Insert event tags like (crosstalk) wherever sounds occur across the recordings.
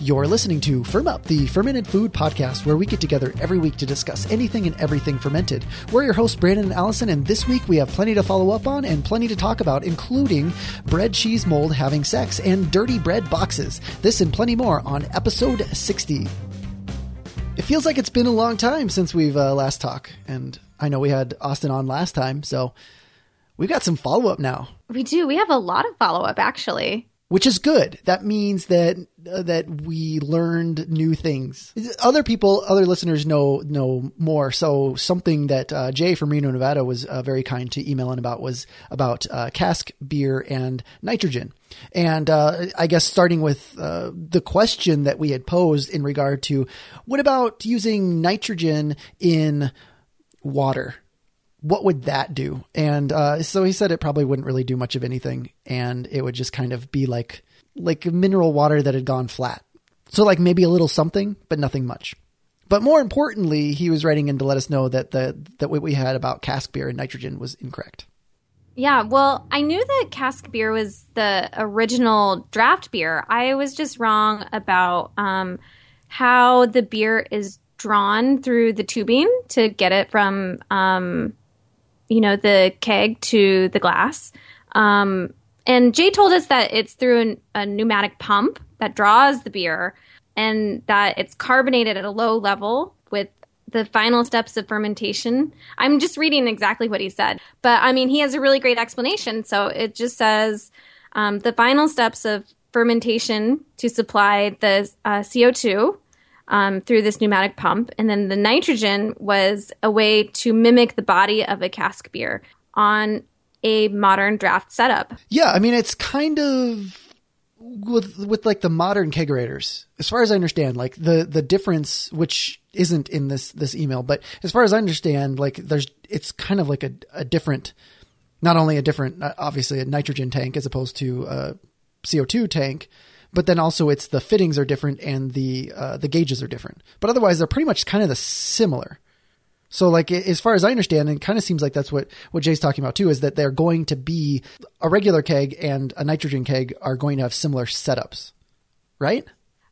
You're listening to FermUp, the fermented food podcast, where we get together every week to discuss anything and everything fermented. We're your hosts, Brandon and Allison, and this week we have plenty to follow up on and plenty to talk about, including bread cheese mold having sex and dirty bread boxes. This and plenty more on episode 60. It feels like it's been a long time since we've uh, last talked, and I know we had Austin on last time, so we've got some follow up now. We do. We have a lot of follow up, actually which is good. That means that uh, that we learned new things. Other people, other listeners know know more. So something that uh, Jay from Reno, Nevada, was uh, very kind to email in about was about uh, cask beer and nitrogen. And uh, I guess starting with uh, the question that we had posed in regard to what about using nitrogen in water? What would that do? And uh, so he said it probably wouldn't really do much of anything, and it would just kind of be like like mineral water that had gone flat. So like maybe a little something, but nothing much. But more importantly, he was writing in to let us know that the that what we had about cask beer and nitrogen was incorrect. Yeah, well, I knew that cask beer was the original draft beer. I was just wrong about um, how the beer is drawn through the tubing to get it from um, you know, the keg to the glass. Um, and Jay told us that it's through an, a pneumatic pump that draws the beer and that it's carbonated at a low level with the final steps of fermentation. I'm just reading exactly what he said, but I mean, he has a really great explanation. So it just says um, the final steps of fermentation to supply the uh, CO2 um, through this pneumatic pump. And then the nitrogen was a way to mimic the body of a cask beer on a modern draft setup. Yeah, I mean, it's kind of with with like the modern kegerators as far as i understand like the the difference which isn't in this this email but as far as i understand like there's it's kind of like a, a different not only a different obviously a nitrogen tank as opposed to a co2 tank but then also it's the fittings are different and the uh, the gauges are different. But otherwise, they're pretty much kind of the similar. So, like as far as I understand, and it kind of seems like that's what what Jay's talking about too, is that they're going to be a regular keg and a nitrogen keg are going to have similar setups, right?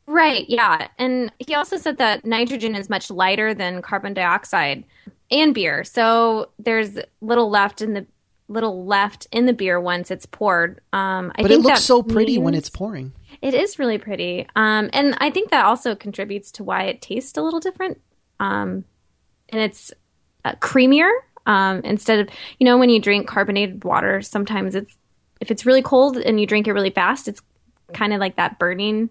Right. Yeah, and he also said that nitrogen is much lighter than carbon dioxide and beer, so there's little left in the little left in the beer once it's poured. Um, I but it looks so pretty means, when it's pouring. It is really pretty. Um, and I think that also contributes to why it tastes a little different. Um, and it's uh, creamier um, instead of, you know, when you drink carbonated water, sometimes it's, if it's really cold and you drink it really fast, it's kind of like that burning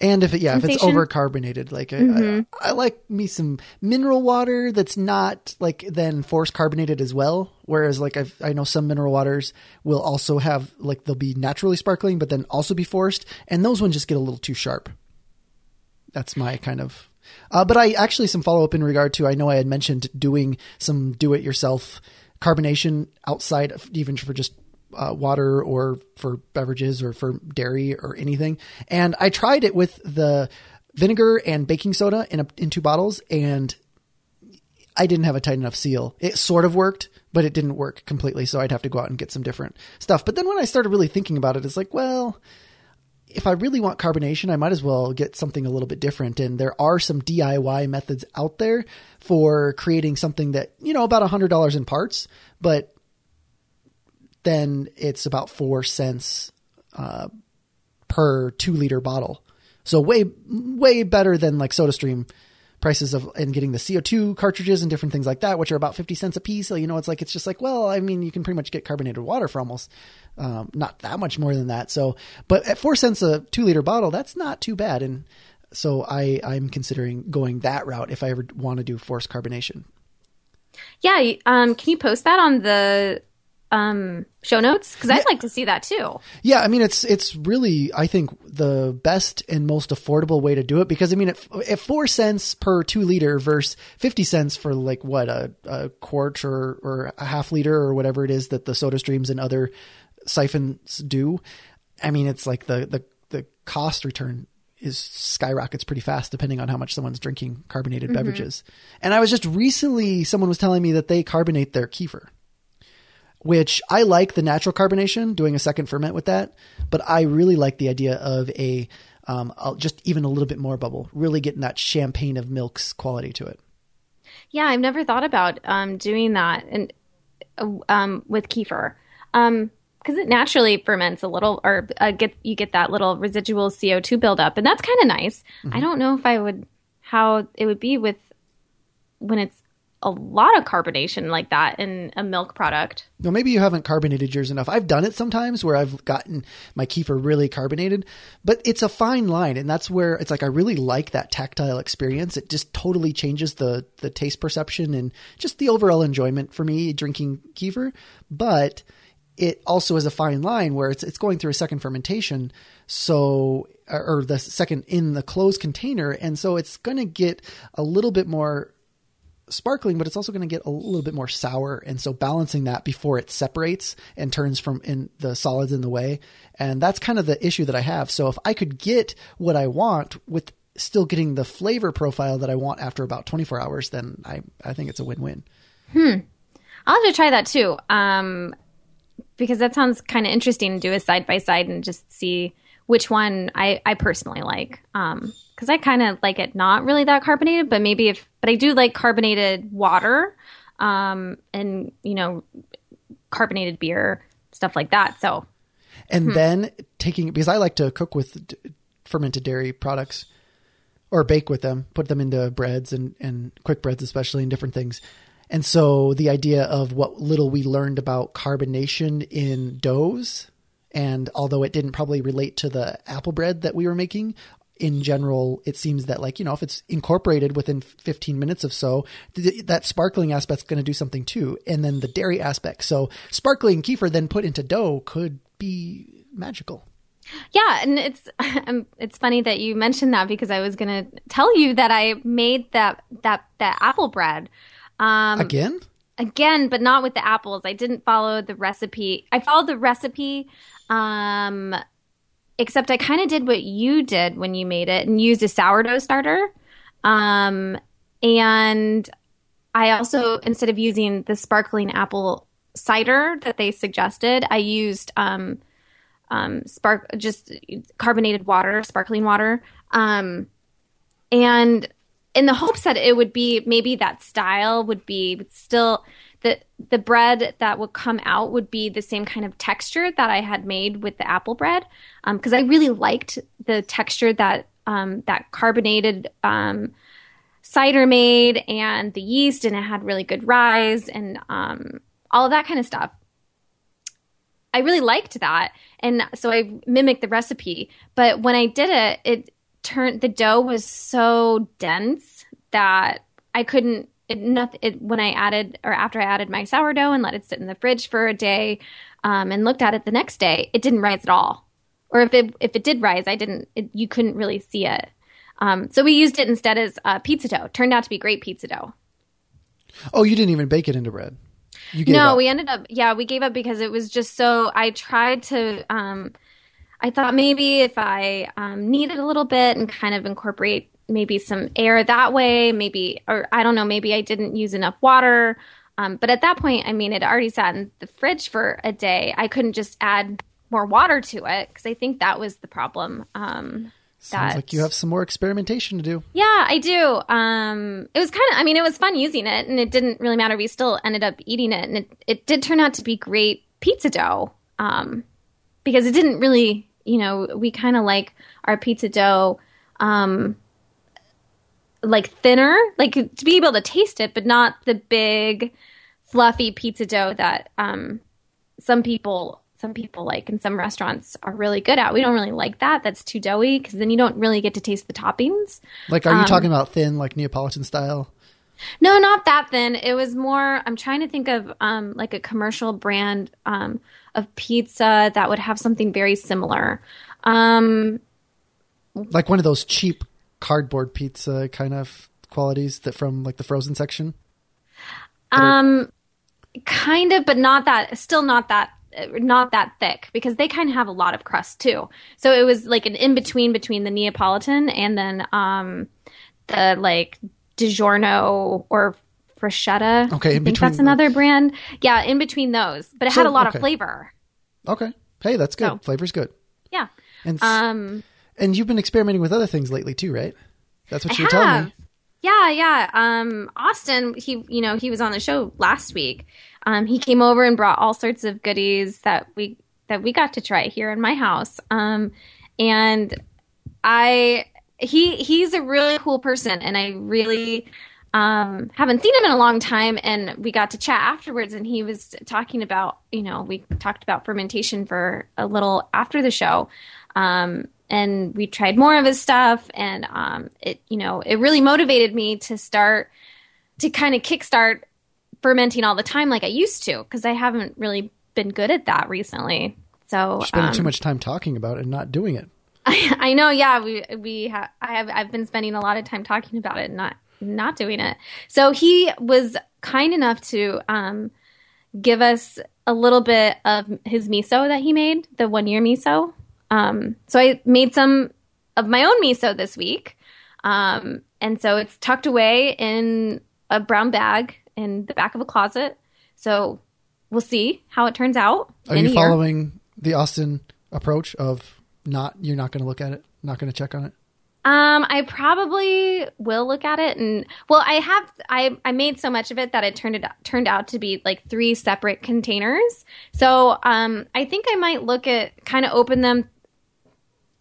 and if it, yeah, sensation. if it's over carbonated, like mm-hmm. I, I, like me some mineral water that's not like then force carbonated as well. Whereas like I've, I know some mineral waters will also have like they'll be naturally sparkling, but then also be forced, and those ones just get a little too sharp. That's my kind of. Uh, but I actually some follow up in regard to I know I had mentioned doing some do it yourself carbonation outside of even for just uh, water or for beverages or for dairy or anything. And I tried it with the vinegar and baking soda in, a, in two bottles, and I didn't have a tight enough seal. It sort of worked, but it didn't work completely. So I'd have to go out and get some different stuff. But then when I started really thinking about it, it's like, well, if I really want carbonation, I might as well get something a little bit different. And there are some DIY methods out there for creating something that, you know, about a hundred dollars in parts, but then it's about four cents uh, per two liter bottle. So way way better than like SodaStream prices of and getting the CO2 cartridges and different things like that, which are about 50 cents a piece. So, you know, it's like, it's just like, well, I mean, you can pretty much get carbonated water for almost, um, not that much more than that. So, but at four cents a two liter bottle, that's not too bad. And so I, I'm considering going that route if I ever want to do forced carbonation. Yeah. Um, can you post that on the um, show notes? Because I'd like to see that too. Yeah, I mean it's it's really I think the best and most affordable way to do it because I mean at, at four cents per two liter versus fifty cents for like what a, a quart or or a half liter or whatever it is that the Soda Streams and other siphons do. I mean it's like the the the cost return is skyrockets pretty fast depending on how much someone's drinking carbonated mm-hmm. beverages. And I was just recently someone was telling me that they carbonate their kefir which I like the natural carbonation, doing a second ferment with that, but I really like the idea of a um, just even a little bit more bubble, really getting that champagne of milks quality to it. Yeah, I've never thought about um, doing that and um, with kefir. Um, because it naturally ferments a little, or uh, get you get that little residual CO two buildup, and that's kind of nice. Mm-hmm. I don't know if I would how it would be with when it's a lot of carbonation like that in a milk product. No, maybe you haven't carbonated yours enough. I've done it sometimes where I've gotten my kefir really carbonated, but it's a fine line, and that's where it's like I really like that tactile experience. It just totally changes the the taste perception and just the overall enjoyment for me drinking kefir. But it also is a fine line where it's it's going through a second fermentation, so or the second in the closed container, and so it's going to get a little bit more sparkling, but it's also going to get a little bit more sour. And so balancing that before it separates and turns from in the solids in the way. And that's kind of the issue that I have. So if I could get what I want with still getting the flavor profile that I want after about 24 hours, then I, I think it's a win-win. Hmm. I'll have to try that too. Um, because that sounds kind of interesting to do a side by side and just see which one I, I personally like. Um, because I kind of like it not really that carbonated, but maybe if, but I do like carbonated water, um, and you know, carbonated beer, stuff like that. So, and hmm. then taking because I like to cook with d- fermented dairy products or bake with them, put them into breads and and quick breads, especially in different things. And so the idea of what little we learned about carbonation in doughs, and although it didn't probably relate to the apple bread that we were making, in general, it seems that like, you know, if it's incorporated within 15 minutes of so, th- that sparkling aspect's going to do something too. And then the dairy aspect. So sparkling kefir then put into dough could be magical. Yeah, and it's (laughs) um, it's funny that you mentioned that because I was going to tell you that I made that that that apple bread um, again? Again, but not with the apples. I didn't follow the recipe. I followed the recipe, um, except I kind of did what you did when you made it and used a sourdough starter. Um, and I also, instead of using the sparkling apple cider that they suggested, I used um, um, spark just carbonated water, sparkling water. Um, and in the hopes that it would be maybe that style would be still the bread that would come out would be the same kind of texture that I had made with the apple bread because um, I really liked the texture that um, that carbonated um, cider made and the yeast and it had really good rise and um, all of that kind of stuff. I really liked that and so I mimicked the recipe but when I did it it turned the dough was so dense that I couldn't it, it, when I added or after I added my sourdough and let it sit in the fridge for a day um, and looked at it the next day, it didn't rise at all. Or if it if it did rise, I didn't. It, you couldn't really see it. Um, so we used it instead as uh, pizza dough. Turned out to be great pizza dough. Oh, you didn't even bake it into bread. no, up. we ended up. Yeah, we gave up because it was just so. I tried to. Um, I thought maybe if I um, kneaded a little bit and kind of incorporate maybe some air that way, maybe, or I don't know, maybe I didn't use enough water. Um, but at that point, I mean, it already sat in the fridge for a day. I couldn't just add more water to it because I think that was the problem. Um, Sounds that, like you have some more experimentation to do. Yeah, I do. Um, it was kind of, I mean, it was fun using it, and it didn't really matter. We still ended up eating it, and it, it did turn out to be great pizza dough um, because it didn't really, you know, we kind of like our pizza dough um, like thinner, like to be able to taste it, but not the big fluffy pizza dough that um, some people some people like and some restaurants are really good at. We don't really like that. That's too doughy because then you don't really get to taste the toppings. Like, are you um, talking about thin, like Neapolitan style? No, not that thin. It was more. I'm trying to think of um, like a commercial brand um, of pizza that would have something very similar. Um, like one of those cheap cardboard pizza kind of qualities that from like the frozen section? Um, are... kind of, but not that. Still not that. Not that thick because they kind of have a lot of crust too. So it was like an in between between the Neapolitan and then um, the like DiGiorno or Freschetta. Okay, in I think that's another brand. Yeah, in between those, but it so, had a lot okay. of flavor. Okay. Hey, that's good. So, Flavor's good. Yeah. And um, And you've been experimenting with other things lately too, right? That's what you were telling me. Yeah, yeah. Um, Austin, he, you know, he was on the show last week. Um, he came over and brought all sorts of goodies that we that we got to try here in my house. Um, and I, he, he's a really cool person, and I really um, haven't seen him in a long time. And we got to chat afterwards, and he was talking about, you know, we talked about fermentation for a little after the show. Um, and we tried more of his stuff and um, it you know it really motivated me to start to kind of kickstart fermenting all the time like i used to because i haven't really been good at that recently. So spending um, too much time talking about it and not doing it. I, (laughs) I know yeah we we have i have i've been spending a lot of time talking about it and not not doing it. So he was kind enough to um, give us a little bit of his miso that he made the one year miso um, so I made some of my own miso this week. Um, and so it's tucked away in a brown bag in the back of a closet. So we'll see how it turns out. Are you following the Austin approach of not, you're not going to look at it, not going to check on it? Um, I probably will look at it, and well, I have I I made so much of it that it turned it turned out to be like three separate containers. So um, I think I might look at kind of open them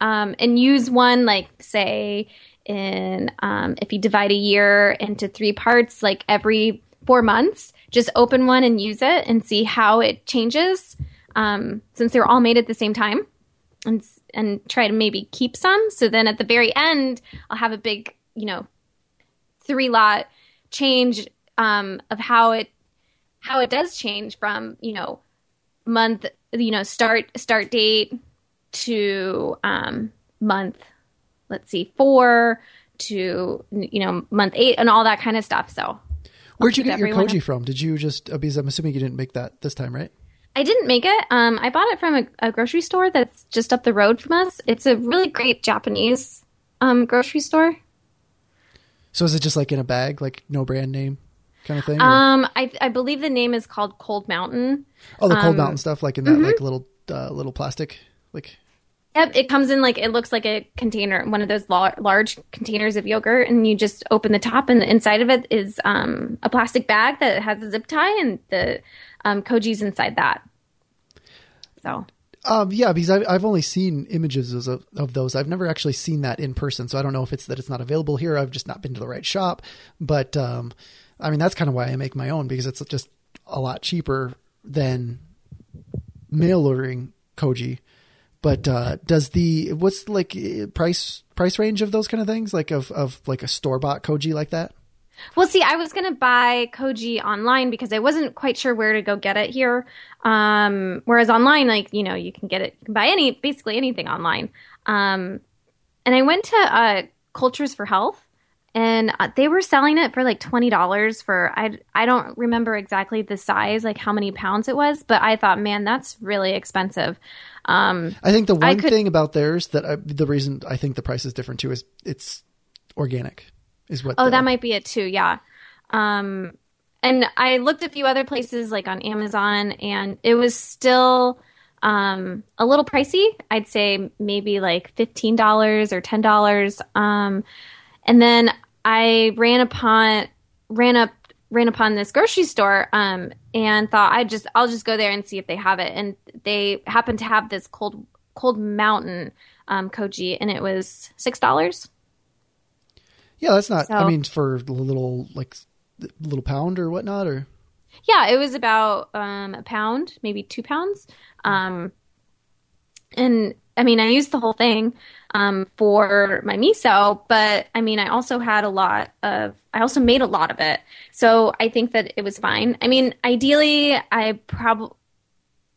um, and use one like say in um, if you divide a year into three parts like every four months just open one and use it and see how it changes um, since they're all made at the same time and and try to maybe keep some. So then at the very end i'll have a big you know three lot change um, of how it how it does change from you know month you know start start date to um, month, let's see, four to you know month eight and all that kind of stuff. So, where'd you get your koji from? Did you just because I'm assuming you didn't make that this time, right? I didn't make it. Um, I bought it from a, a, grocery store that's just up the road from us. It's a really great Japanese um, grocery store. So is it just like in a bag, like no brand name kind of thing? Um, I, I believe the name is called Cold Mountain. Oh, the Cold um, Mountain stuff, like in that mm-hmm. like little uh, little plastic, like Yep, it comes in like it looks like a container, one of those lar- large containers of yogurt, and you just open the top, and the inside of it is um, a plastic bag that has a zip tie, and the um, koji's inside that. So. Um, yeah, because I've, I've only seen images of, of those. I've never actually seen that in person, so I don't know if it's that it's not available here. I've just not been to the right shop. But um, I mean, that's kind of why I make my own because it's just a lot cheaper than mail ordering koji but uh, does the what's like price price range of those kind of things like of of like a store bought koji like that? Well, see, I was gonna buy koji online because I wasn't quite sure where to go get it here. Um, whereas online, like you know, you can get it, you can buy any basically anything online. Um, and I went to uh, Cultures for Health, and uh, they were selling it for like twenty dollars for I I don't remember exactly the size, like how many pounds it was, but I thought, man, that's really expensive. Um, I think the one could, thing about theirs that I, the reason I think the price is different too is it's organic. Is what? Oh, that might be it too. Yeah. Um, and I looked a few other places like on Amazon, and it was still um, a little pricey. I'd say maybe like fifteen dollars or ten dollars. Um, and then I ran upon ran up ran upon this grocery store um, and thought I just I'll just go there and see if they have it. And they happened to have this cold cold mountain um, koji, and it was six dollars. Yeah, that's not. So, I mean, for a little like little pound or whatnot, or yeah, it was about um, a pound, maybe two pounds. Um, and I mean, I used the whole thing um, for my miso, but I mean, I also had a lot of, I also made a lot of it. So I think that it was fine. I mean, ideally, I probably,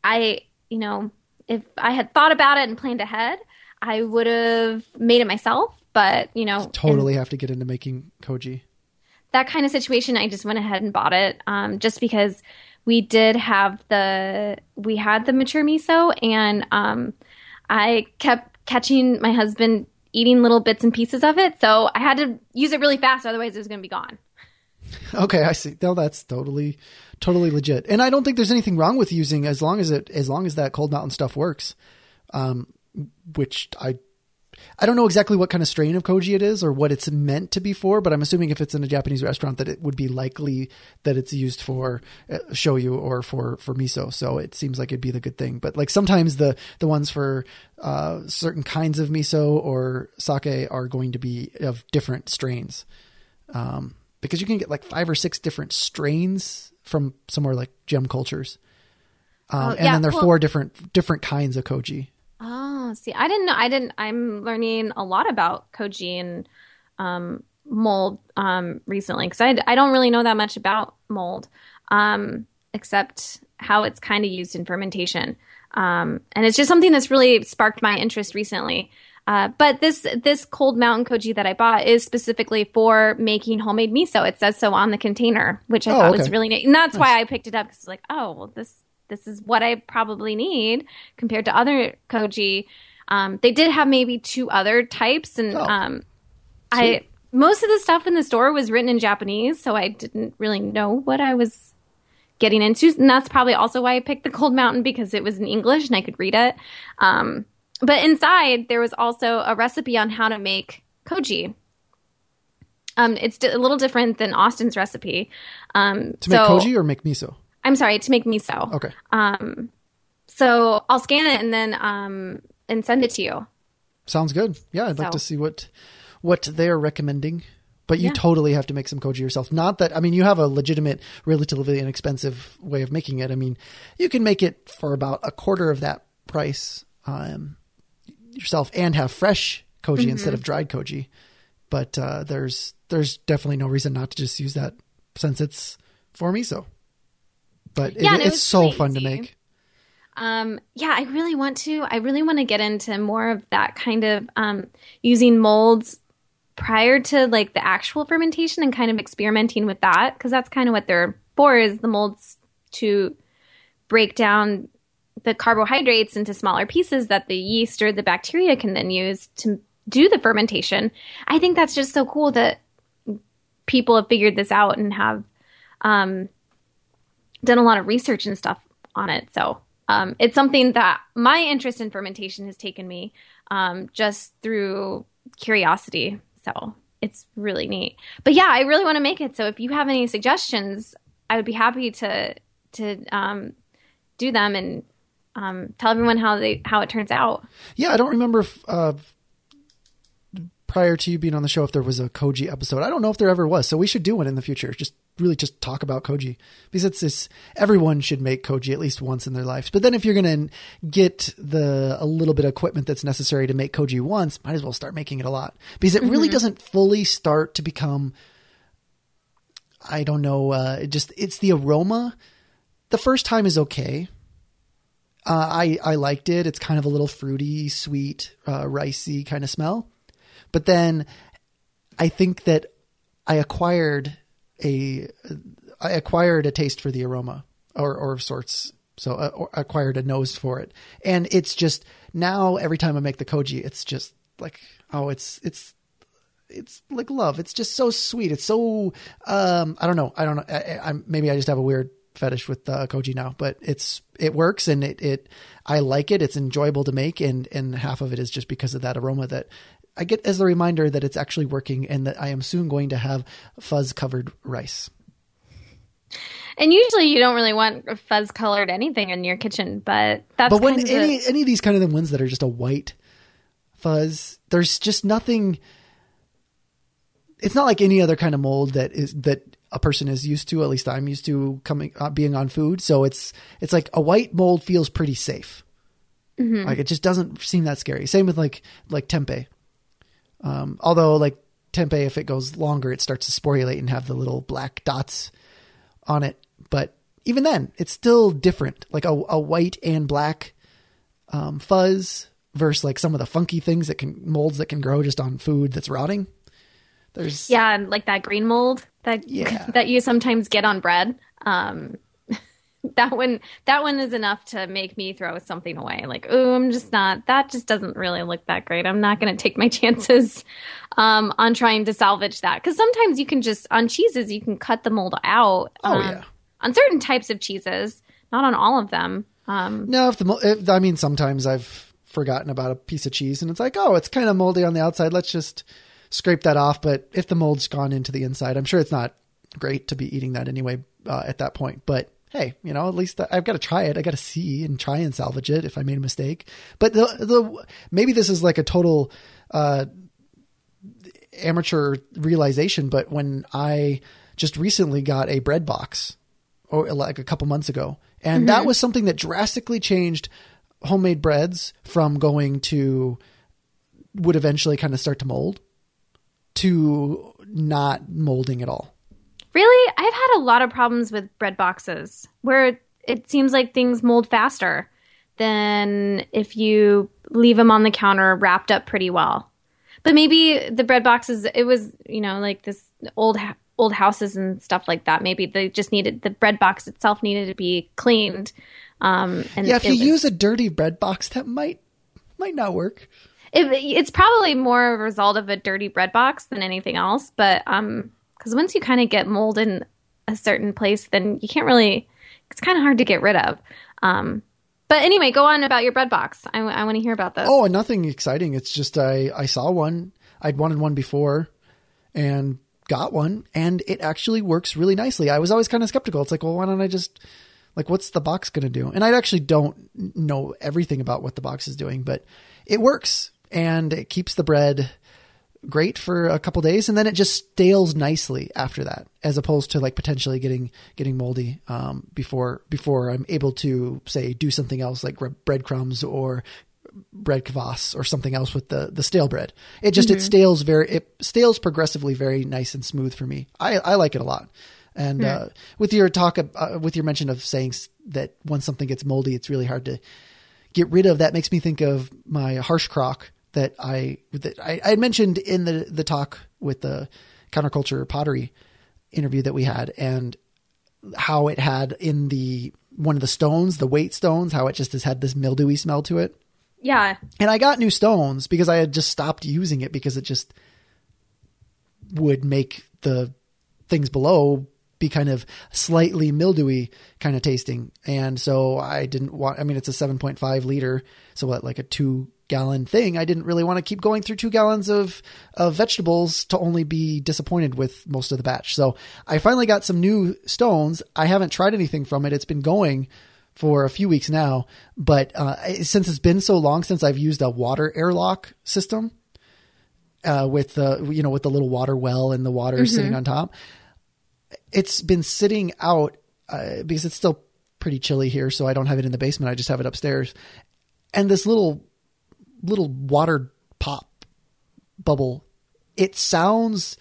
I, you know, if I had thought about it and planned ahead, I would have made it myself. But, you know, totally have to get into making koji. That kind of situation, I just went ahead and bought it um, just because we did have the, we had the mature miso and, um, I kept catching my husband eating little bits and pieces of it. So I had to use it really fast, otherwise it was going to be gone. Okay, I see. No, that's totally, totally legit. And I don't think there's anything wrong with using as long as it, as long as that cold mountain stuff works. Um, which I I don't know exactly what kind of strain of koji it is or what it's meant to be for, but I'm assuming if it's in a Japanese restaurant that it would be likely that it's used for uh, shoyu or for for miso. So it seems like it'd be the good thing. But like sometimes the the ones for uh, certain kinds of miso or sake are going to be of different strains, um, because you can get like five or six different strains from somewhere like GEM Cultures. Um, oh, yeah. and then there are well, four different different kinds of koji. Oh, see, I didn't know. I didn't. I'm learning a lot about koji and um, mold um, recently because I, I don't really know that much about mold, um, except how it's kind of used in fermentation. Um, and it's just something that's really sparked my interest recently. Uh, but this this cold mountain koji that I bought is specifically for making homemade miso. It says so on the container, which I oh, thought okay. was really neat. And that's nice. why I picked it up because it's like, oh, well, this this is what I probably need compared to other koji. Um, they did have maybe two other types, and oh, um, I most of the stuff in the store was written in Japanese, so I didn't really know what I was getting into, and that's probably also why I picked the Cold Mountain because it was in English and I could read it. Um, but inside there was also a recipe on how to make koji. Um, it's a little different than Austin's recipe. Um, to make so, koji or make miso? I'm sorry, to make miso. Okay. Um, so I'll scan it and then um and send it to you. Sounds good. Yeah, I'd so. like to see what what they're recommending. But you yeah. totally have to make some koji yourself. Not that I mean, you have a legitimate, relatively inexpensive way of making it. I mean, you can make it for about a quarter of that price um, yourself and have fresh koji mm-hmm. instead of dried koji. But uh, there's there's definitely no reason not to just use that since it's for miso but yeah, it, it's so fun to make. Um, yeah, I really want to. I really want to get into more of that kind of um, using molds prior to like the actual fermentation and kind of experimenting with that because that's kind of what they're for is the molds to break down the carbohydrates into smaller pieces that the yeast or the bacteria can then use to do the fermentation. I think that's just so cool that people have figured this out and have um, done a lot of research and stuff on it. So um, it's something that my interest in fermentation has taken me um, just through curiosity. So it's really neat. But yeah, I really want to make it. So if you have any suggestions, I would be happy to to um, do them and um, tell everyone how they how it turns out. Yeah, I don't remember if, uh, prior to you being on the show if there was a Koji episode. I don't know if there ever was. So we should do one in the future. Just really just talk about koji because it's this everyone should make koji at least once in their lives but then if you're going to get the a little bit of equipment that's necessary to make koji once might as well start making it a lot because it mm-hmm. really doesn't fully start to become i don't know uh, it just it's the aroma the first time is okay uh, I I liked it. It's kind of a little fruity, sweet, uh, ricey kind of smell. But then I think that I acquired a I acquired a taste for the aroma or or of sorts. So uh, acquired a nose for it, and it's just now every time I make the koji, it's just like oh, it's it's it's like love. It's just so sweet. It's so um I don't know. I don't know. I, I maybe I just have a weird fetish with uh, koji now, but it's it works and it it I like it. It's enjoyable to make, and and half of it is just because of that aroma that I get as a reminder that it's actually working and that I am soon going to have fuzz covered rice. And usually you don't really want fuzz colored anything in your kitchen, but that's but when any any of these kind of the ones that are just a white fuzz, there's just nothing. It's not like any other kind of mold that is that a person is used to. At least I'm used to coming uh, being on food. So it's it's like a white mold feels pretty safe. Mm-hmm. Like it just doesn't seem that scary. Same with like like tempeh. Um, although like tempeh, if it goes longer, it starts to sporulate and have the little black dots on it. But even then, it's still different. Like a, a white and black um, fuzz versus like some of the funky things that can molds that can grow just on food that's rotting. There's yeah, like that green mold that yeah. (laughs) that you sometimes get on bread. Um, that one that one is enough to make me throw something away like oh i'm just not that just doesn't really look that great i'm not going to take my (laughs) chances um, on trying to salvage that because sometimes you can just on cheeses you can cut the mold out oh um, yeah on certain types of cheeses not on all of them um, no if the if, i mean sometimes i've forgotten about a piece of cheese and it's like, oh, it's kind of moldy on the outside. Let's just scrape that off. But if the mold's gone into the inside, I'm sure it's not great to be eating that anyway uh, at that point. But hey, you know, at least I've got to try it. I got to see and try and salvage it if I made a mistake. But the the maybe this is like a total uh, amateur realization. But when I just recently got a bread box, or like a couple months ago, and mm-hmm. that was something that drastically changed homemade breads from going to would eventually kind of start to mold to not molding at all. Really? I've had a lot of problems with bread boxes where it seems like things mold faster than if you leave them on the counter wrapped up pretty well. But maybe the bread boxes, it was, you know, like this old old houses and stuff like that. Maybe they just needed the bread box itself needed to be cleaned. Um, and yeah, if you was, use a dirty bread box, that might might not work. It, it's probably more a result of a dirty bread box than anything else. But um, because once you kind of get mold in a certain place, then you can't really. It's kind of hard to get rid of. Um, but anyway, go on about your bread box. I, I want to hear about this. Oh, nothing exciting. It's just I I saw one. I'd wanted one before, and got one, and it actually works really nicely. I was always kind of skeptical. It's like, well, why don't I just like what's the box going to do? And I actually don't know everything about what the box is doing, but it works and it keeps the bread great for a couple days and then it just stales nicely after that as opposed to like potentially getting getting moldy um, before before I'm able to say do something else like breadcrumbs or bread kvass or something else with the the stale bread. It just mm-hmm. it stales very it stales progressively very nice and smooth for me. I I like it a lot. And mm. uh, with your talk uh, with your mention of saying that once something gets moldy, it's really hard to get rid of. That makes me think of my Harsch crock that I that I, I mentioned in the the talk with the counterculture pottery interview that we had, and how it had in the one of the stones, the weight stones, how it just has had this mildewy smell to it. Yeah. And I got new stones because I had just stopped using it because it just would make the things below be kind of slightly mildewy kind of tasting. And so I didn't want, I mean, it's a 7.5 liter. So what, like a two gallon thing. I didn't really want to keep going through two gallons of, of vegetables to only be disappointed with most of the batch. So I finally got some new stones. I haven't tried anything from it. It's been going for a few weeks now, but uh, since it's been so long since I've used a water airlock system, uh, with the you know with the little water well and the water mm-hmm. sitting on top, it's been sitting out uh, because it's still pretty chilly here, so I don't have it in the basement. I just have it upstairs, and this little little water pop bubble. It sounds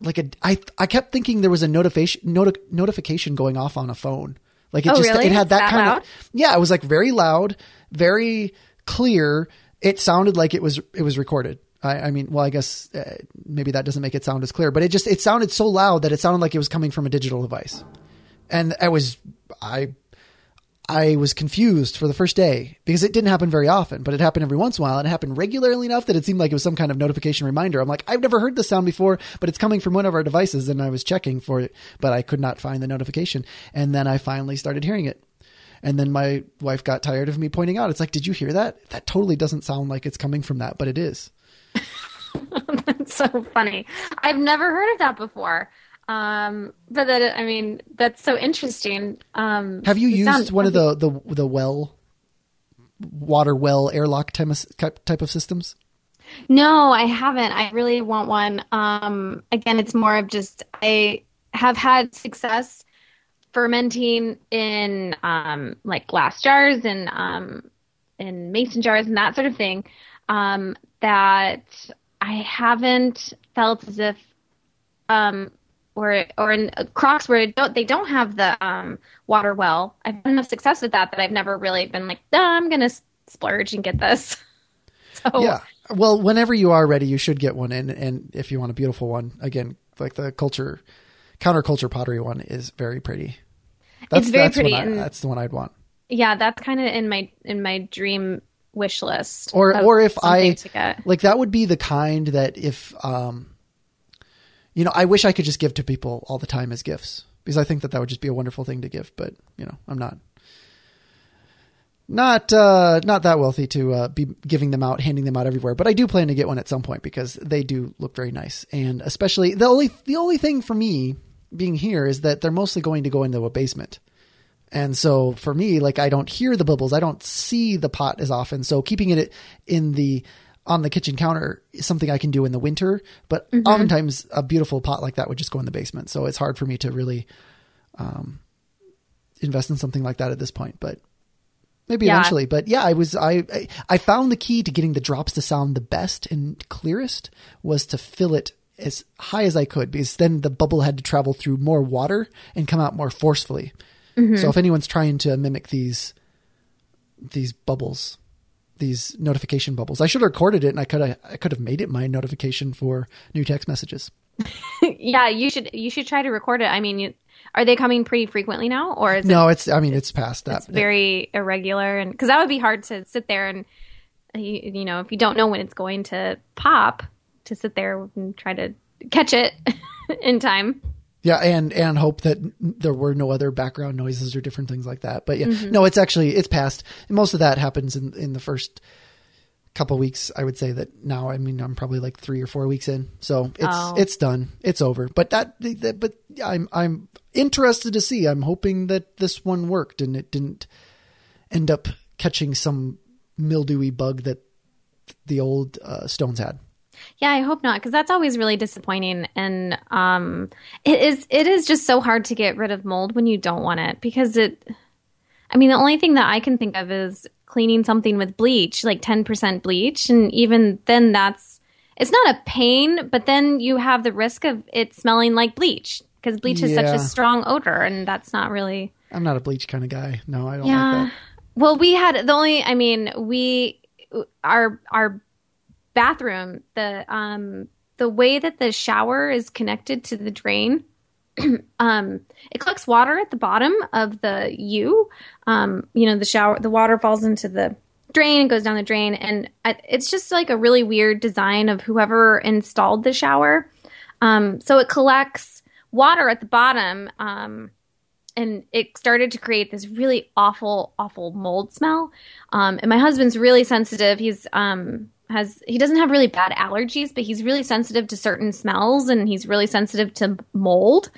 like a. I I kept thinking there was a notification noti- notification going off on a phone. Like it oh, just really? it had that, that kind loud? of yeah. It was like very loud, very clear. It sounded like it was it was recorded. I, I mean, well, I guess uh, maybe that doesn't make it sound as clear, but it just it sounded so loud that it sounded like it was coming from a digital device, and I was I I was confused for the first day because it didn't happen very often, but it happened every once in a while and it happened regularly enough that it seemed like it was some kind of notification reminder. I'm like, I've never heard this sound before, but it's coming from one of our devices. And I was checking for it, but I could not find the notification. And then I finally started hearing it. And then my wife got tired of me pointing out, it's like, did you hear that? That totally doesn't sound like it's coming from that, but it is. (laughs) That's so funny. I've never heard of that before. Um, but that I mean, that's so interesting. Um, Have you used sounds, one of the, the the well water well airlock type of, type of systems? No, I haven't. I really want one. Um, again, it's more of just I have had success fermenting in um, like glass jars and um, in mason jars and that sort of thing. Um, that I haven't felt as if um, or or in crocks where don't, they don't have the um, water well. I've had enough success with that that I've never really been like, I'm gonna splurge and get this. (laughs) so yeah, well, whenever you are ready, you should get one. And and if you want a beautiful one, again, like the culture counterculture pottery one is very pretty. That's, it's very that's pretty. I, that's the one I'd want. Yeah, that's kind of in my in my dream wish list. Or or if I like that would be the kind that if um you know, I wish I could just give to people all the time as gifts because I think that that would just be a wonderful thing to give. But you know, I'm not. not uh, not that wealthy to uh, be giving them out, handing them out everywhere. But I do plan to get one at some point because they do look very nice, and especially the only the only thing for me being here is that they're mostly going to go into a basement. And so for me, like I don't hear the bubbles, I don't see the pot as often. So keeping it in the on the kitchen counter is something I can do in the winter. But mm-hmm. oftentimes a beautiful pot like that would just go in the basement. So it's hard for me to really um, invest in something like that at this point. But maybe yeah. eventually. But yeah, I was I I found the key to getting the drops to sound the best and clearest was to fill it as high as I could because then the bubble had to travel through more water and come out more forcefully. Mm-hmm. So if anyone's trying to mimic these these bubbles, these notification bubbles, I should have recorded it and I could have I could have made it my notification for new text messages. (laughs) yeah, you should you should try to record it. I mean, you, are they coming pretty frequently now, or is no? It, it's I mean, it's past that. It's very irregular, and because that would be hard to sit there and you, you know if you don't know when it's going to pop, to sit there and try to catch it (laughs) in time. Yeah, and and hope that there were no other background noises or different things like that. But yeah, mm-hmm. no, it's actually it's past. most of that happens in in the first couple weeks. I would say that now. I mean, I'm probably like three or four weeks in, so it's oh. it's done. It's over. But that, that, but I'm I'm interested to see. I'm hoping that this one worked and it didn't end up catching some mildewy bug that the old uh, stones had. Yeah, I hope not because that's always really disappointing and um it is it is just so hard to get rid of mold when you don't want it because it I mean the only thing that I can think of is cleaning something with bleach, like 10% bleach and even then that's it's not a pain, but then you have the risk of it smelling like bleach because bleach yeah. such a strong odor and that's not really I'm not a bleach kind of guy. No, I don't yeah. like that. Well, we had the only I mean, we our our bathroom, the um the way that the shower is connected to the drain, (clears throat) um, it collects water at the bottom of the U. Um, you know, the shower, the water falls into the drain and goes down the drain, and it's just like a really weird design of whoever installed the shower. Um, so it collects water at the bottom, um, and it started to create this really awful, awful mold smell. Um, and my husband's really sensitive. He's um, has he doesn't have really bad allergies, but he's really sensitive to certain smells and he's really sensitive to mold.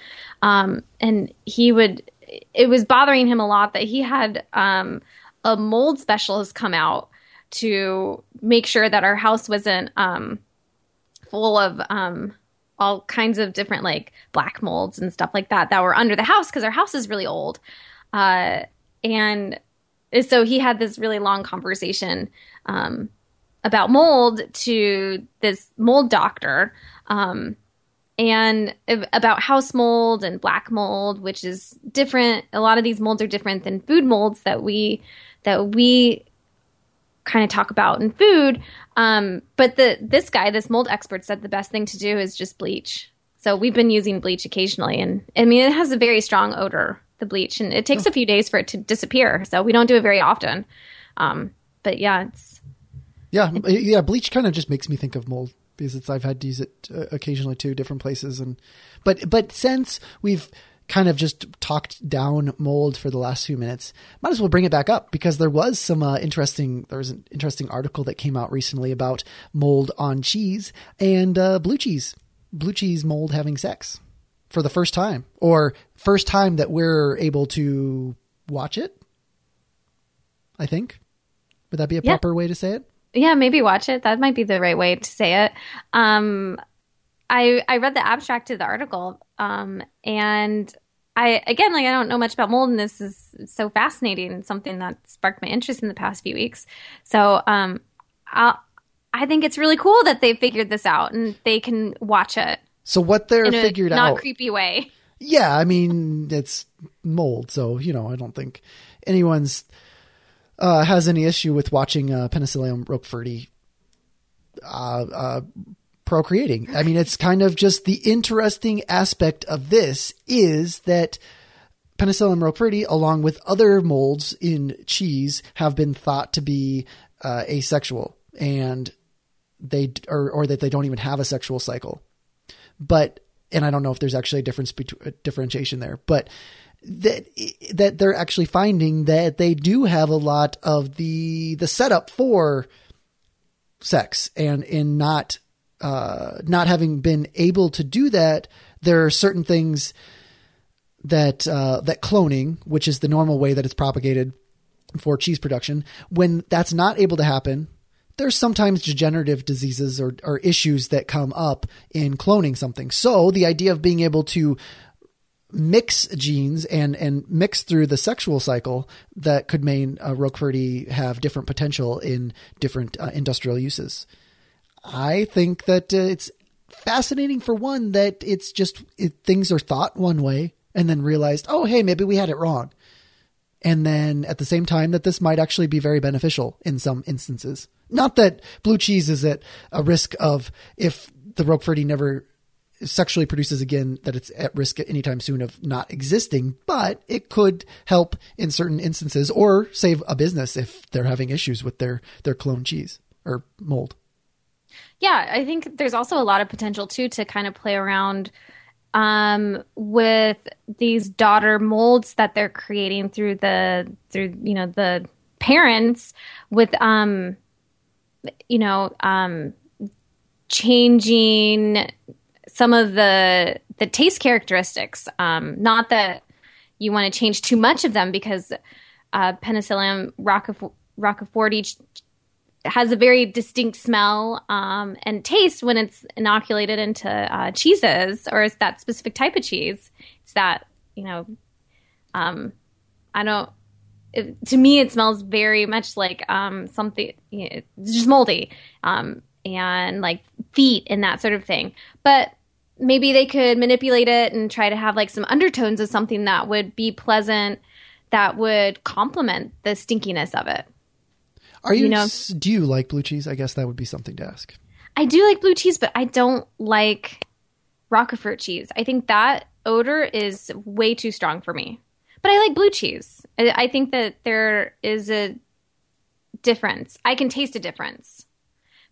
Um, and he would it was bothering him a lot that he had um, a mold specialist come out to make sure that our house wasn't um, full of um, all kinds of different like black molds and stuff like that that were under the house because our house is really old. Uh, and so he had this really long conversation um, about mold to this mold doctor um, and about house mold and black mold which is different. A lot of these molds are different than food molds that we that we kind of talk about in food. Um, but the this guy this mold expert said the best thing to do is just bleach. So we've been using bleach occasionally and i mean it has a very strong odor the bleach and it takes a few days for it to disappear. So we don't do it very often. Um, but yeah it's yeah, yeah. Bleach kind of just makes me think of mold because it's I've had to use it uh, occasionally too, different places, and but but since we've kind of just talked down mold for the last few minutes, might as well bring it back up because there was some uh, interesting. There was an interesting article that came out recently about mold on cheese and uh, blue cheese, blue cheese mold having sex for the first time, or first time that we're able to watch it. I think. Would that be a yeah. proper way to say it? Yeah, maybe watch it. That might be the right way to say it. Um, I I read the abstract to the article, um, and I again like I don't know much about mold, and this is so fascinating and something that sparked my interest in the past few weeks. So um, i I think it's really cool that they figured this out and they can watch it. So what they're figured not out, not creepy way. Yeah, I mean it's mold, so you know I don't think anyone's uh, has any issue with watching uh, Penicillium roqueforti uh, uh, procreating. I mean, it's kind of just the interesting aspect of this is that Penicillium roqueforti, along with other molds in cheese, have been thought to be uh, asexual and they or, or that they don't even have a sexual cycle. But and I don't know if there's actually a difference between differentiation there, but that that they're actually finding that they do have a lot of the the setup for sex and in not uh, not having been able to do that, there are certain things that uh, that cloning, which is the normal way that it's propagated for cheese production, when that's not able to happen, there's sometimes degenerative diseases or, or issues that come up in cloning something. So the idea of being able to mix genes and and mix through the sexual cycle that could make uh, Roqueforti have different potential in different uh, industrial uses. I think that uh, it's fascinating for one that it's just it, things are thought one way and then realized, oh hey, maybe we had it wrong. And then at the same time that this might actually be very beneficial in some instances. Not that blue cheese is at a risk of if the Roqueforti never sexually produces again that it's at risk at any time soon of not existing, but it could help in certain instances or save a business if they're having issues with their their clone cheese or mold. Yeah, I think there's also a lot of potential too to kind of play around um, with these daughter molds that they're creating through the through you know the parents with um you know um changing some of the the taste characteristics. Um, not that you want to change too much of them because uh, Penicillium roqueforti has a very distinct smell um, and taste when it's inoculated into uh, cheeses or is that specific type of cheese. It's that you know, um, I don't. It, to me, it smells very much like um, something. You know, just moldy um, and like feet and that sort of thing. But maybe they could manipulate it and try to have like some undertones of something that would be pleasant that would complement the stinkiness of it. Are you, you know, do you like blue cheese? I guess that would be something to ask. I do like blue cheese, but I don't like Roquefort cheese. I think that odor is way too strong for me. But I like blue cheese. I think that there is a difference. I can taste a difference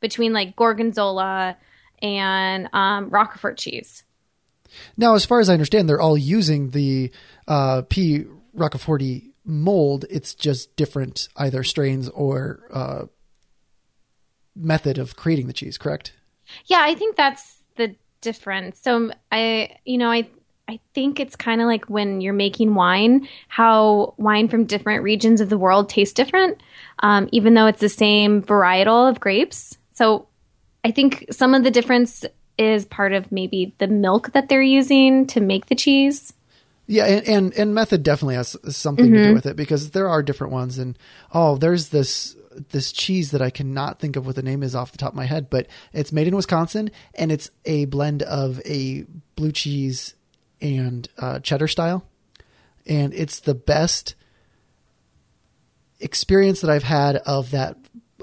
between like gorgonzola and um, Roquefort cheese. Now, as far as I understand, they're all using the uh, P. Roqueforti mold. It's just different, either strains or uh, method of creating the cheese. Correct? Yeah, I think that's the difference. So I, you know, I I think it's kind of like when you're making wine, how wine from different regions of the world tastes different, um, even though it's the same varietal of grapes. So I think some of the difference is part of maybe the milk that they're using to make the cheese. Yeah, and and, and method definitely has something mm-hmm. to do mm-hmm. with it because there are different ones, and oh, there's this this cheese that I cannot think of what the name is off the top of my head, but it's made in Wisconsin, and it's a blend of a blue cheese and uh, cheddar style, and it's the best experience that I've had of that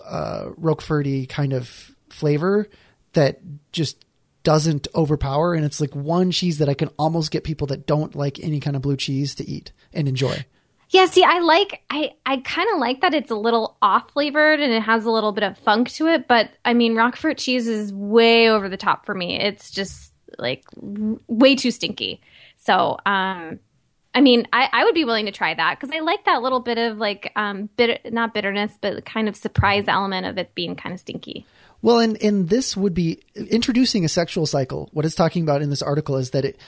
uh, Roqueforti kind of flavor that just doesn't overpower and it's like one cheese that I can almost get people that don't like any kind of blue cheese to eat and enjoy. Yeah, see, I like I I kind of like that it's a little off flavored and it has a little bit of funk to it, but I mean Roquefort cheese is way over the top for me. It's just like way too stinky. So, um I mean, I, I would be willing to try that because I like that little bit of like um bitter not bitterness, but kind of surprise element of it being kind of stinky. Well, and, and this would be introducing a sexual cycle. What it's talking about in this article is that it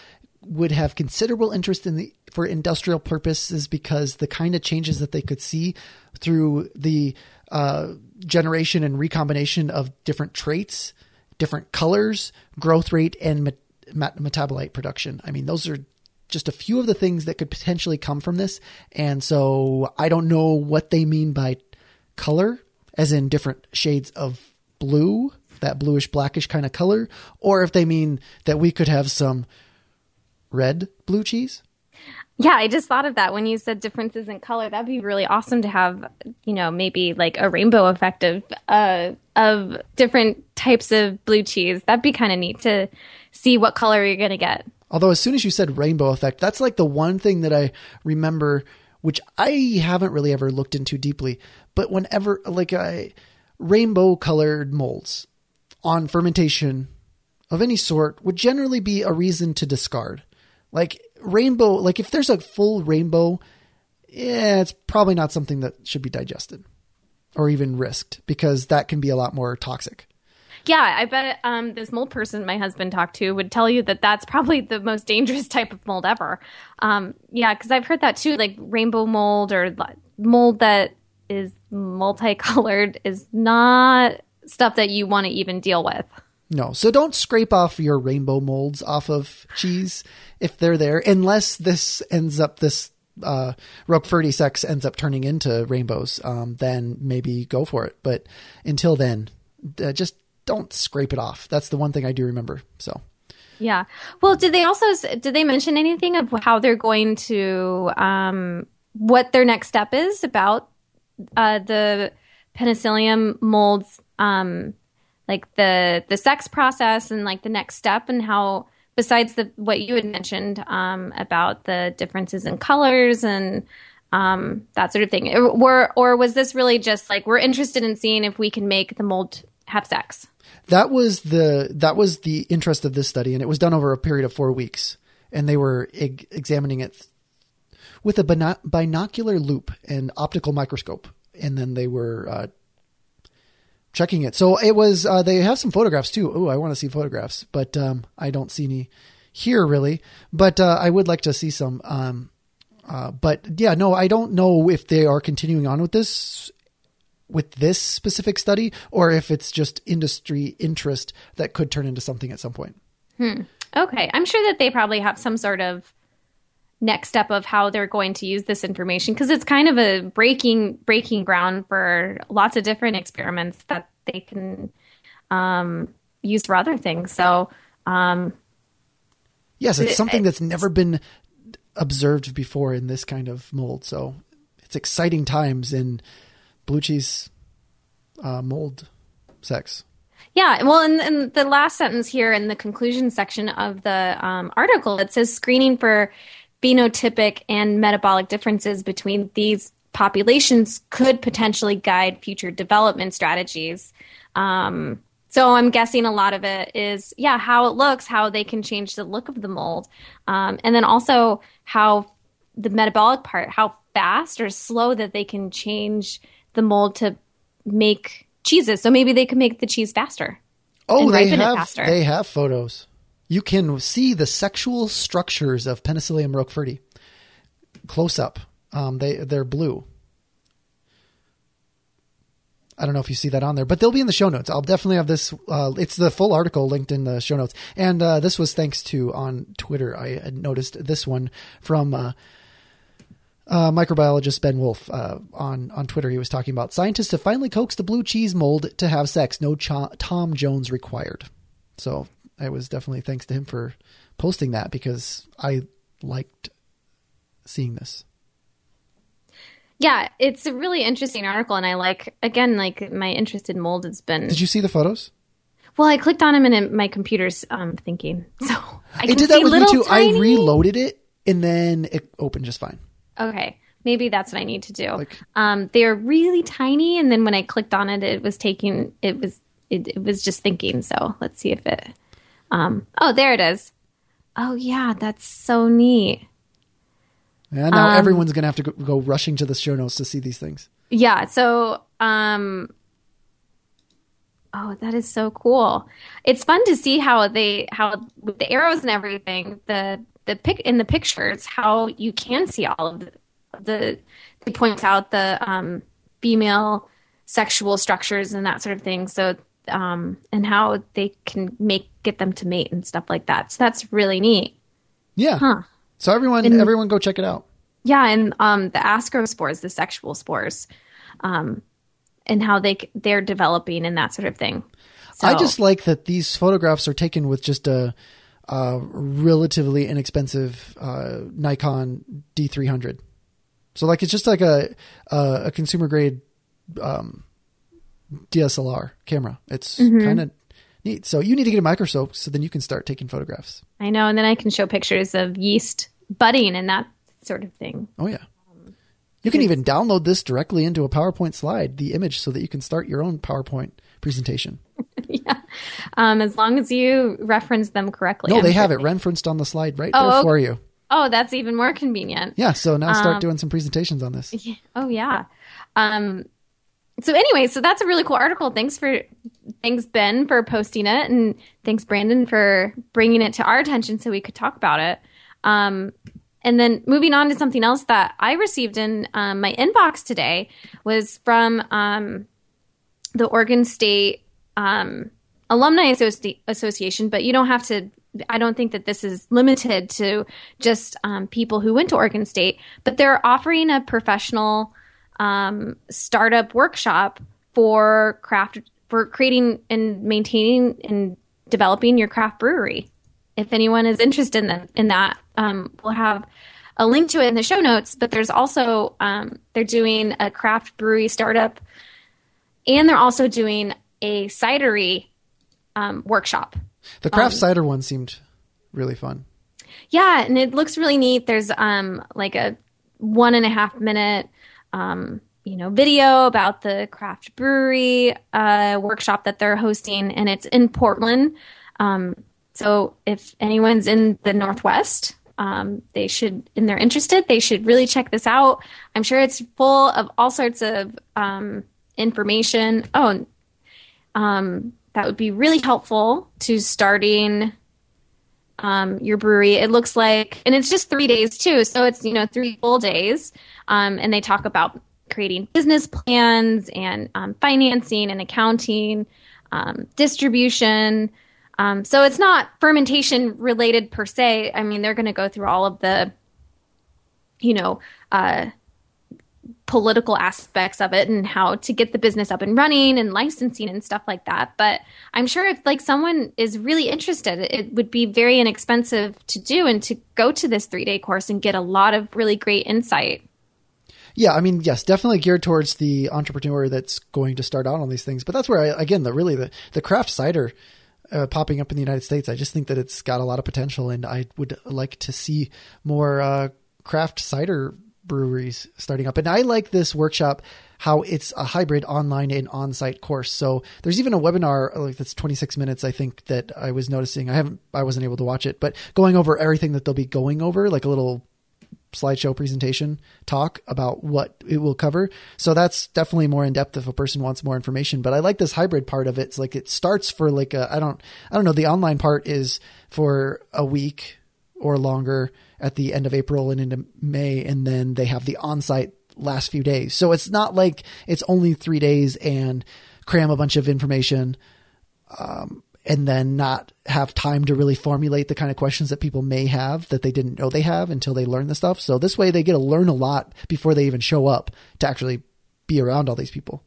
would have considerable interest in the for industrial purposes because the kind of changes that they could see through the uh, generation and recombination of different traits, different colors, growth rate, and met- met- metabolite production. I mean, those are just a few of the things that could potentially come from this. And so I don't know what they mean by color, as in different shades of blue, that bluish blackish kind of color, or if they mean that we could have some red blue cheese. Yeah, I just thought of that when you said differences in color. That'd be really awesome to have, you know, maybe like a rainbow effect of uh, of different types of blue cheese. That'd be kind of neat to see what color you're going to get. Although as soon as you said rainbow effect, that's like the one thing that I remember which I haven't really ever looked into deeply, but whenever like I rainbow colored molds on fermentation of any sort would generally be a reason to discard. Like rainbow, like if there's a full rainbow, yeah, it's probably not something that should be digested or even risked because that can be a lot more toxic. Yeah, I bet um, this mold person my husband talked to would tell you that that's probably the most dangerous (laughs) type of mold ever. Um, yeah, because I've heard that too, like rainbow mold or mold that is multicolored (laughs) is not stuff that you want to even deal with. No, so don't scrape off your rainbow molds off of cheese if they're there, unless this ends up this uh, Roquefort sex ends up turning into rainbows. Um, then maybe go for it. But until then, uh, just don't scrape it off. That's the one thing I do remember. So. Yeah. Well, did they also did they mention anything of how they're going to um, what their next step is about uh, the penicillium molds, um, like the the sex process and like the next step and how besides the what you had mentioned um, about the differences in colors and um, that sort of thing, or or was this really just like we're interested in seeing if we can make the mold have sex? That was the that was the interest of this study, and it was done over a period of four weeks, and they were eg- examining it with a bino- binocular loupe and optical microscope, and then they were uh, checking it. So it was uh, they have some photographs too. Oh, I want to see photographs, but um, I don't see any here really. But uh, I would like to see some. Um, uh, but yeah, no, I don't know if they are continuing on with this with this specific study or if it's just industry interest that could turn into something at some point. Hmm. Okay. I'm sure that they probably have some sort of next step of how they're going to use this information because it's kind of a breaking breaking ground for lots of different experiments that they can um, use for other things. So, um, yes, it's something that's never been observed before in this kind of mold. So, it's exciting times in blue cheese uh, mold sex. Yeah, well, in, in, the last sentence here in the conclusion section of the um, article, it says screening for phenotypic and metabolic differences between these populations could potentially guide future development strategies. Um, so I'm guessing a lot of it is, yeah, how it looks, how they can change the look of the mold, um, and then also how the metabolic part, how fast or slow that they can change the mold to make cheeses. So maybe they could make the cheese faster. Oh, they have they have photos. You can see the sexual structures of Penicillium roqueforti close up. Um, they they're blue. I don't know if you see that on there, but they'll be in the show notes. I'll definitely have this. Uh, it's the full article linked in the show notes, and uh, this was thanks to on Twitter. I noticed this one from uh, uh, microbiologist Ben Wolfe uh, on on Twitter. He was talking about scientists have finally coaxed the blue cheese mold to have sex. No Tom Jones required. So it was definitely thanks to him for posting that because I liked seeing this. Yeah, it's a really interesting article, and I like again like my interest in mold has been. Did you see the photos? Well, I clicked on them and my computer's um, thinking, (laughs) so I it did that with me too. Tiny... I reloaded it and then it opened just fine. Okay. Maybe that's what I need to do. Like, um, they're really tiny, and then when I clicked on it, it was taking. It was. It, it was just thinking. So let's see if it. Um, oh, there it is. Oh yeah, that's so neat. Yeah, now um, everyone's gonna have to go, go, rushing to the show notes to see these things. Yeah. So, um, oh, that is so cool. It's fun to see how they how with the arrows and everything. The the pic in the pictures how you can see all of the, the they point out the um, female sexual structures and that sort of thing. So um, and how they can make get them to mate and stuff like that. So that's really neat. Yeah. Huh. So everyone, and, everyone, go check it out. Yeah, and um, the ascospores, the sexual spores, um, and how they they're developing and that sort of thing. So, I just like that these photographs are taken with just a uh, relatively inexpensive uh, Nikon D300. So like it's just like a a, a consumer grade um, DSLR camera. It's mm-hmm. kind of neat. So you need to get a microscope so then you can start taking photographs. I know, and then I can show pictures of yeast budding and that sort of thing. Oh yeah. You can even download this directly into a PowerPoint slide, the image, so that you can start your own PowerPoint presentation. (laughs) yeah. um, as long as you reference them correctly. No, I'm they have it referenced on the slide right oh, there for you. Oh, that's even more convenient. Yeah. So now start um, doing some presentations on this. (laughs) Oh yeah. Um, so anyway, so that's a really cool article. Thanks for thanks Ben for posting it, and thanks Brandon for bringing it to our attention so we could talk about it. Um, and then moving on to something else that I received in um, my inbox today was from um, the Oregon State um, Alumni Associ- Association, but you don't have to. I don't think that this is limited to just um, people who went to Oregon State, but they're offering a professional um, startup workshop for craft for creating and maintaining and developing your craft brewery. If anyone is interested in, the, in that, um, we'll have a link to it in the show notes. But there's also um, they're doing a craft brewery startup, and they're also doing a cidery um, workshop. The craft um, cider one seemed really fun. Yeah, and it looks really neat. There's um like a one and a half minute um, you know, video about the craft brewery uh, workshop that they're hosting, and it's in Portland. Um, so if anyone's in the Northwest, um, they should, and they're interested, they should really check this out. I'm sure it's full of all sorts of um, information. Oh, um, that would be really helpful to starting um, your brewery. It looks like, and it's just three days too. So it's, you know, three full days. Um, and they talk about creating business plans and um, financing and accounting, um, distribution. Um, so it's not fermentation related per se. I mean, they're going to go through all of the, you know, uh, political aspects of it and how to get the business up and running and licensing and stuff like that. But I'm sure if like someone is really interested, it would be very inexpensive to do and to go to this three day course and get a lot of really great insight. Yeah, I mean, yes, definitely geared towards the entrepreneur that's going to start out on these things. But that's where, I, again, the really the the craft cider uh, popping up in the United States, I just think that it's got a lot of potential, and I would like to see more uh, craft cider breweries starting up. And I like this workshop how it's a hybrid online and on-site course. So there's even a webinar like that's 26 minutes I think that I was noticing. I haven't I wasn't able to watch it, but going over everything that they'll be going over like a little slideshow presentation talk about what it will cover. So that's definitely more in depth if a person wants more information. But I like this hybrid part of it. It's like it starts for like a I don't I don't know. The online part is for a week or longer at the end of April and into May, and then they have the on-site last few days. So it's not like it's only three days and cram a bunch of information. Um, and then not have time to really formulate the kind of questions that people may have that they didn't know they have until they learn the stuff. So this way they get to learn a lot before they even show up to actually be around all these people.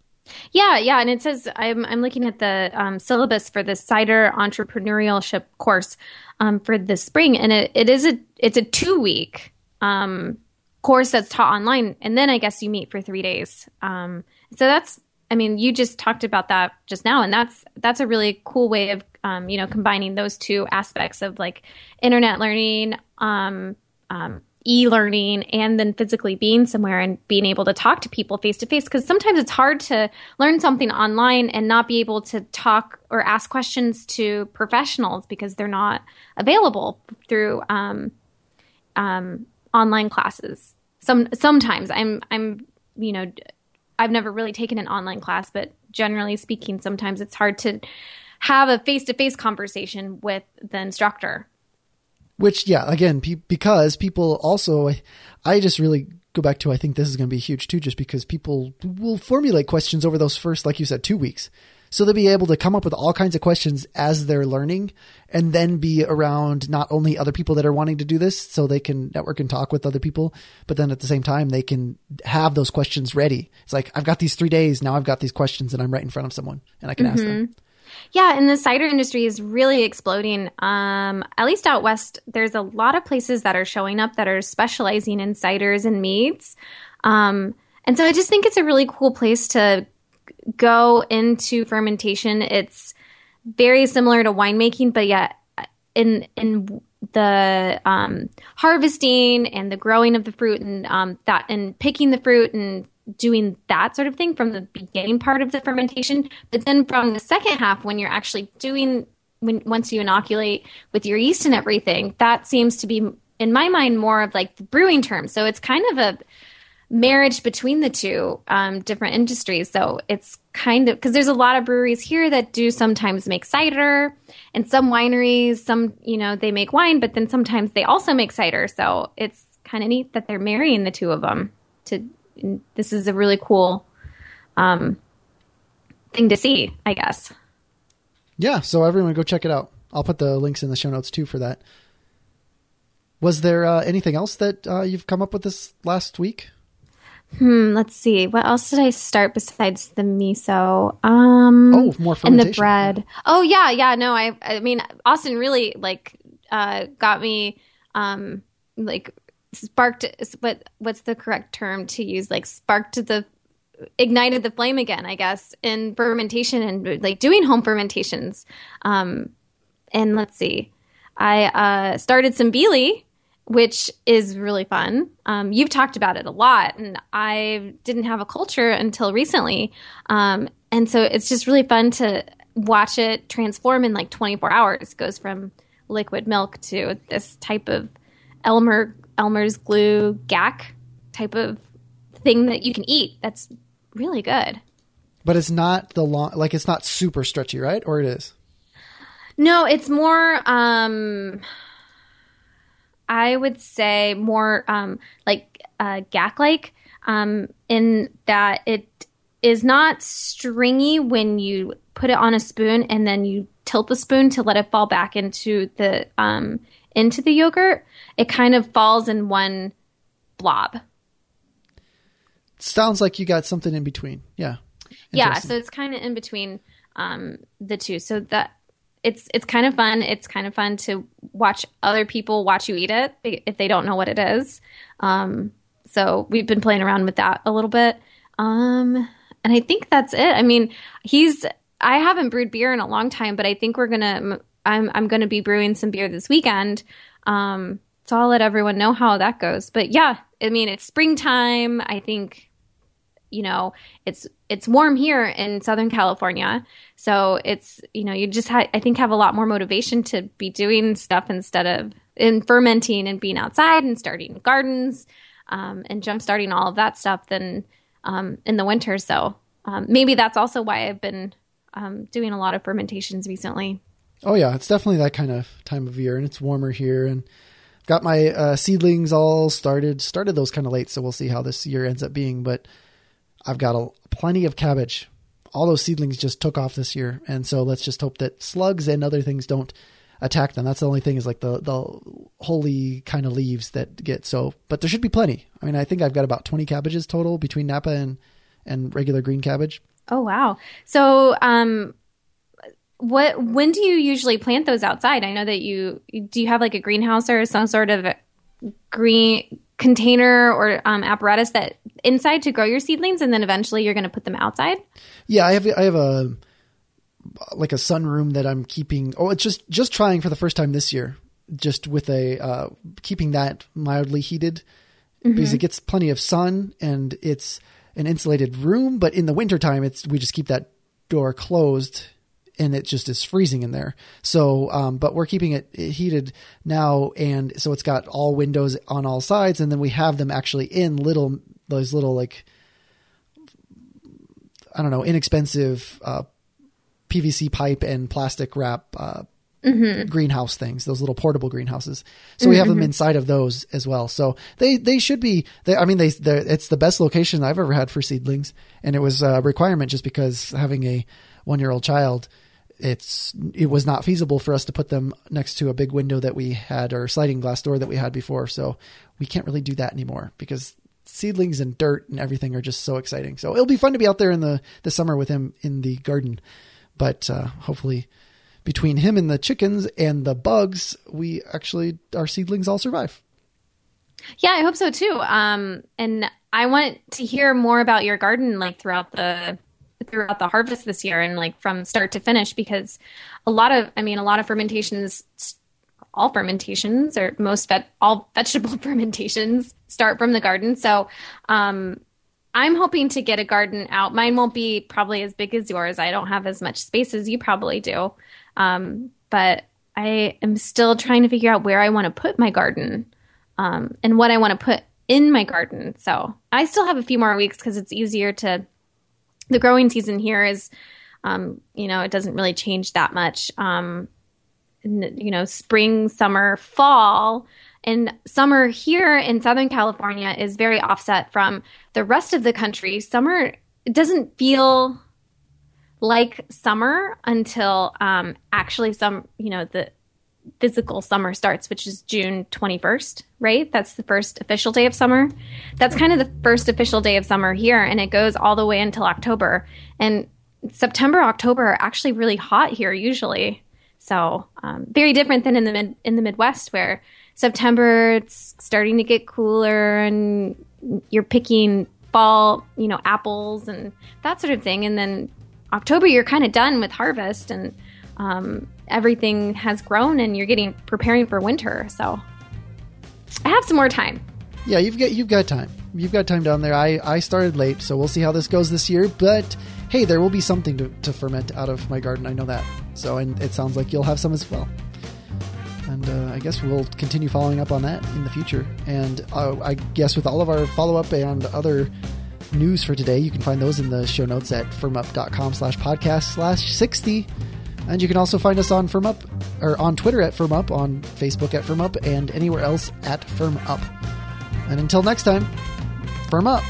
Yeah, yeah, and it says I'm I'm looking at the um, syllabus for the cider entrepreneurship course um, for this spring, and it, it is a it's a two week um, course that's taught online, and then I guess you meet for three days. Um, so that's I mean, you just talked about that just now, and that's that's a really cool way of um, you know combining those two aspects of like internet learning, um, e-learning, and then physically being somewhere and being able to talk to people face to face. Because sometimes it's hard to learn something online and not be able to talk or ask questions to professionals because they're not available through um, um, online classes. Some sometimes I'm I'm you know I've never really taken an online class, but generally speaking, sometimes it's hard to have a face to face conversation with the instructor. Which, yeah, again, pe- because people also, I, just really go back to I think this is going to be huge too, just because people will formulate questions over those first, like you said, two weeks. So they'll be able to come up with all kinds of questions as they're learning and then be around not only other people that are wanting to do this so they can network and talk with other people, but then at the same time, they can have those questions ready. It's like, I've got these three days. Now I've got these questions and I'm right in front of someone and I can mm-hmm. ask them. Yeah, and the cider industry is really exploding. Um, at least out west, there's a lot of places that are showing up that are specializing in ciders and meads. Um, and so I just think it's a really cool place to go into fermentation, it's very similar to winemaking, but yet in in the um, harvesting and the growing of the fruit and um, that and picking the fruit and doing that sort of thing from the beginning part of the fermentation. But then from the second half, when you're actually doing when once you inoculate with your yeast and everything, that seems to be in my mind more of like the brewing term. So it's kind of a marriage between the two um, different industries. So it's kind of because there's a lot of breweries here that do sometimes make cider, and some wineries, some you know they make wine, but then sometimes they also make cider. So it's kind of neat that they're marrying the two of them. To this is a really cool um, thing to see, I guess. Yeah, so everyone go check it out. I'll put the links in the show notes too for that. Was there uh, anything else that uh, you've come up with this last week? Hmm, let's see. What else did I start besides the miso? Um Oh, more and the bread. Oh yeah, yeah, no, I I mean Austin really like uh got me um like sparked what what's the correct term to use like sparked the ignited the flame again, I guess, in fermentation and like doing home fermentations. Um and let's see. I uh started some viili which is really fun. Um, you've talked about it a lot, and I didn't have a culture until recently. Um, and so it's just really fun to watch it transform in like 24 hours. It goes from liquid milk to this type of Elmer Elmer's glue gack type of thing that you can eat. That's really good. But it's not the long, like it's not super stretchy, right? Or it is. No, it's more. um I would say more um, like uh, gack like um, in that it is not stringy when you put it on a spoon and then you tilt the spoon to let it fall back into the um, into the yogurt. It kind of falls in one blob. Sounds like you got something in between. Yeah. Yeah, so it's kind of in between um, the two. So that it's it's kind of fun. It's kind of fun to watch other people watch you eat it if they don't know what it is. Um, so we've been playing around with that a little bit. Um, and I think that's it. I mean, he's I haven't brewed beer in a long time, but I think we're gonna I'm I'm gonna be brewing some beer this weekend. Um, so I'll let everyone know how that goes. But yeah, I mean it's springtime. I think you know it's it's warm here in Southern California, so it's you know you just ha- I think have a lot more motivation to be doing stuff instead of in fermenting and being outside and starting gardens um, and jump starting all of that stuff than um, in the winter. So um, maybe that's also why I've been um, doing a lot of fermentations recently. Oh yeah, it's definitely that kind of time of year, and it's warmer here and I've got my uh, seedlings all started started those kind of late so we'll see how this year ends up being but I've got a, plenty of cabbage. All those seedlings just took off this year, and so let's just hope that slugs and other things don't attack them. That's the only thing is like the the holy kind of leaves that get so. But there should be plenty. I mean, I think I've got about twenty cabbages total between Napa and and regular green cabbage. Oh wow! So um, what when do you usually plant those outside? I know that you do you have like a greenhouse or some sort of green container or um, apparatus that inside to grow your seedlings, and then eventually you're going to put them outside? Yeah, I have I have a like a sunroom that I'm keeping. Oh, it's just just trying for the first time this year, just with a uh, keeping that mildly heated mm-hmm. because it gets plenty of sun and it's an insulated room. But in the wintertime, it's we just keep that door closed and it just is freezing in there. So, um, but we're keeping it heated now, and so it's got all windows on all sides, and then we have them actually in little those little like I don't know inexpensive uh, PVC pipe and plastic wrap uh, mm-hmm. greenhouse things, those little portable greenhouses. So mm-hmm. we have them mm-hmm. inside of those as well. So they they should be. They, I mean, they it's the best location I've ever had for seedlings, and it was a requirement just because having a one year old child it's it was not feasible for us to put them next to a big window that we had or sliding glass door that we had before. So we can't really do that anymore because seedlings and dirt and everything are just so exciting. So it'll be fun to be out there in the the summer with him in the garden. But uh, hopefully, between him and the chickens and the bugs, we actually our seedlings all survive. Yeah, I hope so too. Um, and I want to hear more about your garden, like throughout the throughout the harvest this year and like from start to finish because a lot of i mean a lot of fermentations all fermentations or most vet, all vegetable (laughs) fermentations start from the garden so um, I'm hoping to get a garden out. Mine won't be probably as big as yours. I don't have as much space as you probably do. Um, but I am still trying to figure out where I want to put my garden um, and what I want to put in my garden. So I still have a few more weeks because it's easier to. The growing season here is, um, you know, it doesn't really change that much. Um, you know, spring, summer, fall and summer here in Southern California is very offset from the rest of the country. Summer doesn't feel like summer until um, actually some, you know, the physical summer starts, which is June 21st, right? That's the first official day of summer. That's kind of the first official day of summer here, and it goes all the way until October. And September, October are actually really hot here usually. So um, very different than in the mid in the Midwest where September, it's starting to get cooler and you're picking fall, you know, apples and that sort of thing. And then October, you're kind of done with harvest and um, everything has grown and you're getting preparing for winter. So I have some more time. Yeah, you've got you've got time. You've got time down there. I I started late, so we'll see how this goes this year. But hey, there will be something to, to ferment out of my garden. I know that. So, and it sounds like you'll have some as well and uh, I guess we'll continue following up on that in the future. And uh, I guess with all of our follow up and other news for today, you can find those in the show notes at fermup.com slash podcast slash 60. And you can also find us on FermUp or on Twitter at FermUp, on Facebook at FermUp, and anywhere else at FermUp. And until next time, firm up.